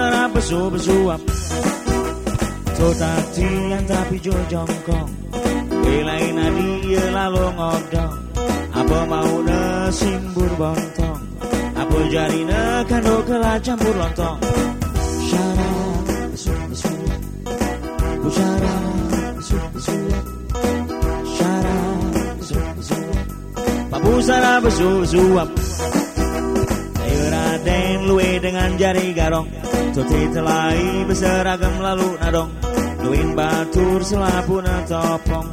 sarap besu besuap Totatian tapi jo jongkong Belain dia lalu ngodong. Apa mau simbur bontong? Apa jari kando kelah campur lontong? Syarat besu besu Syarat besu besu Syarat besu besu Papu sarap besu besuap Ayo Raden luwe dengan jari garong. Tuti telai berseragam lalu nadong. Luin batur selapuna topong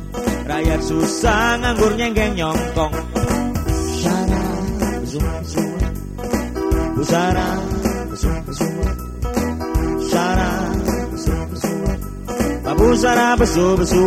Rakyat susah nganggur nyenggeng nyongkong. Syara besu besu Busara besu besu Syara besu besu Babusara besu besu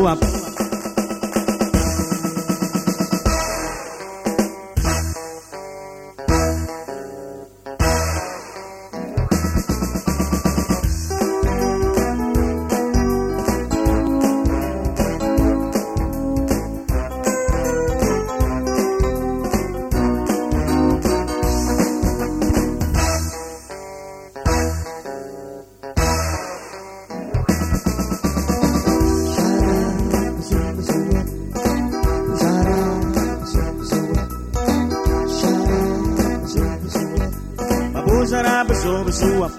Sarap besu-besuap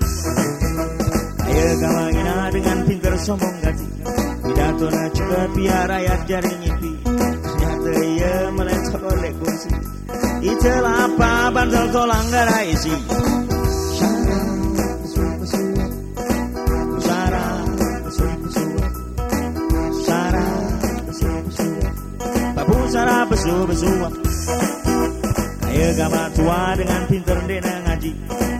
Kaya kamangina dengan pinter sombong gati Pidato na cepat biar rakyat jari nyipi Ternyata ia melecok oleh kursi Itulah apa bandel tolang gara isi besu-besuap gambar tua dengan pinter dena ngaji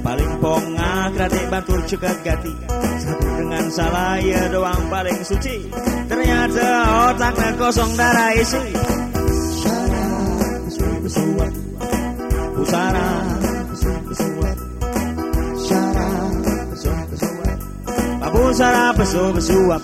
Paling pongah kratik batur cekat gati Satu dengan salah ya doang paling suci Ternyata otaknya kosong darah isi Pusara besu besuap Syara besu besuap Babu sara besu besuap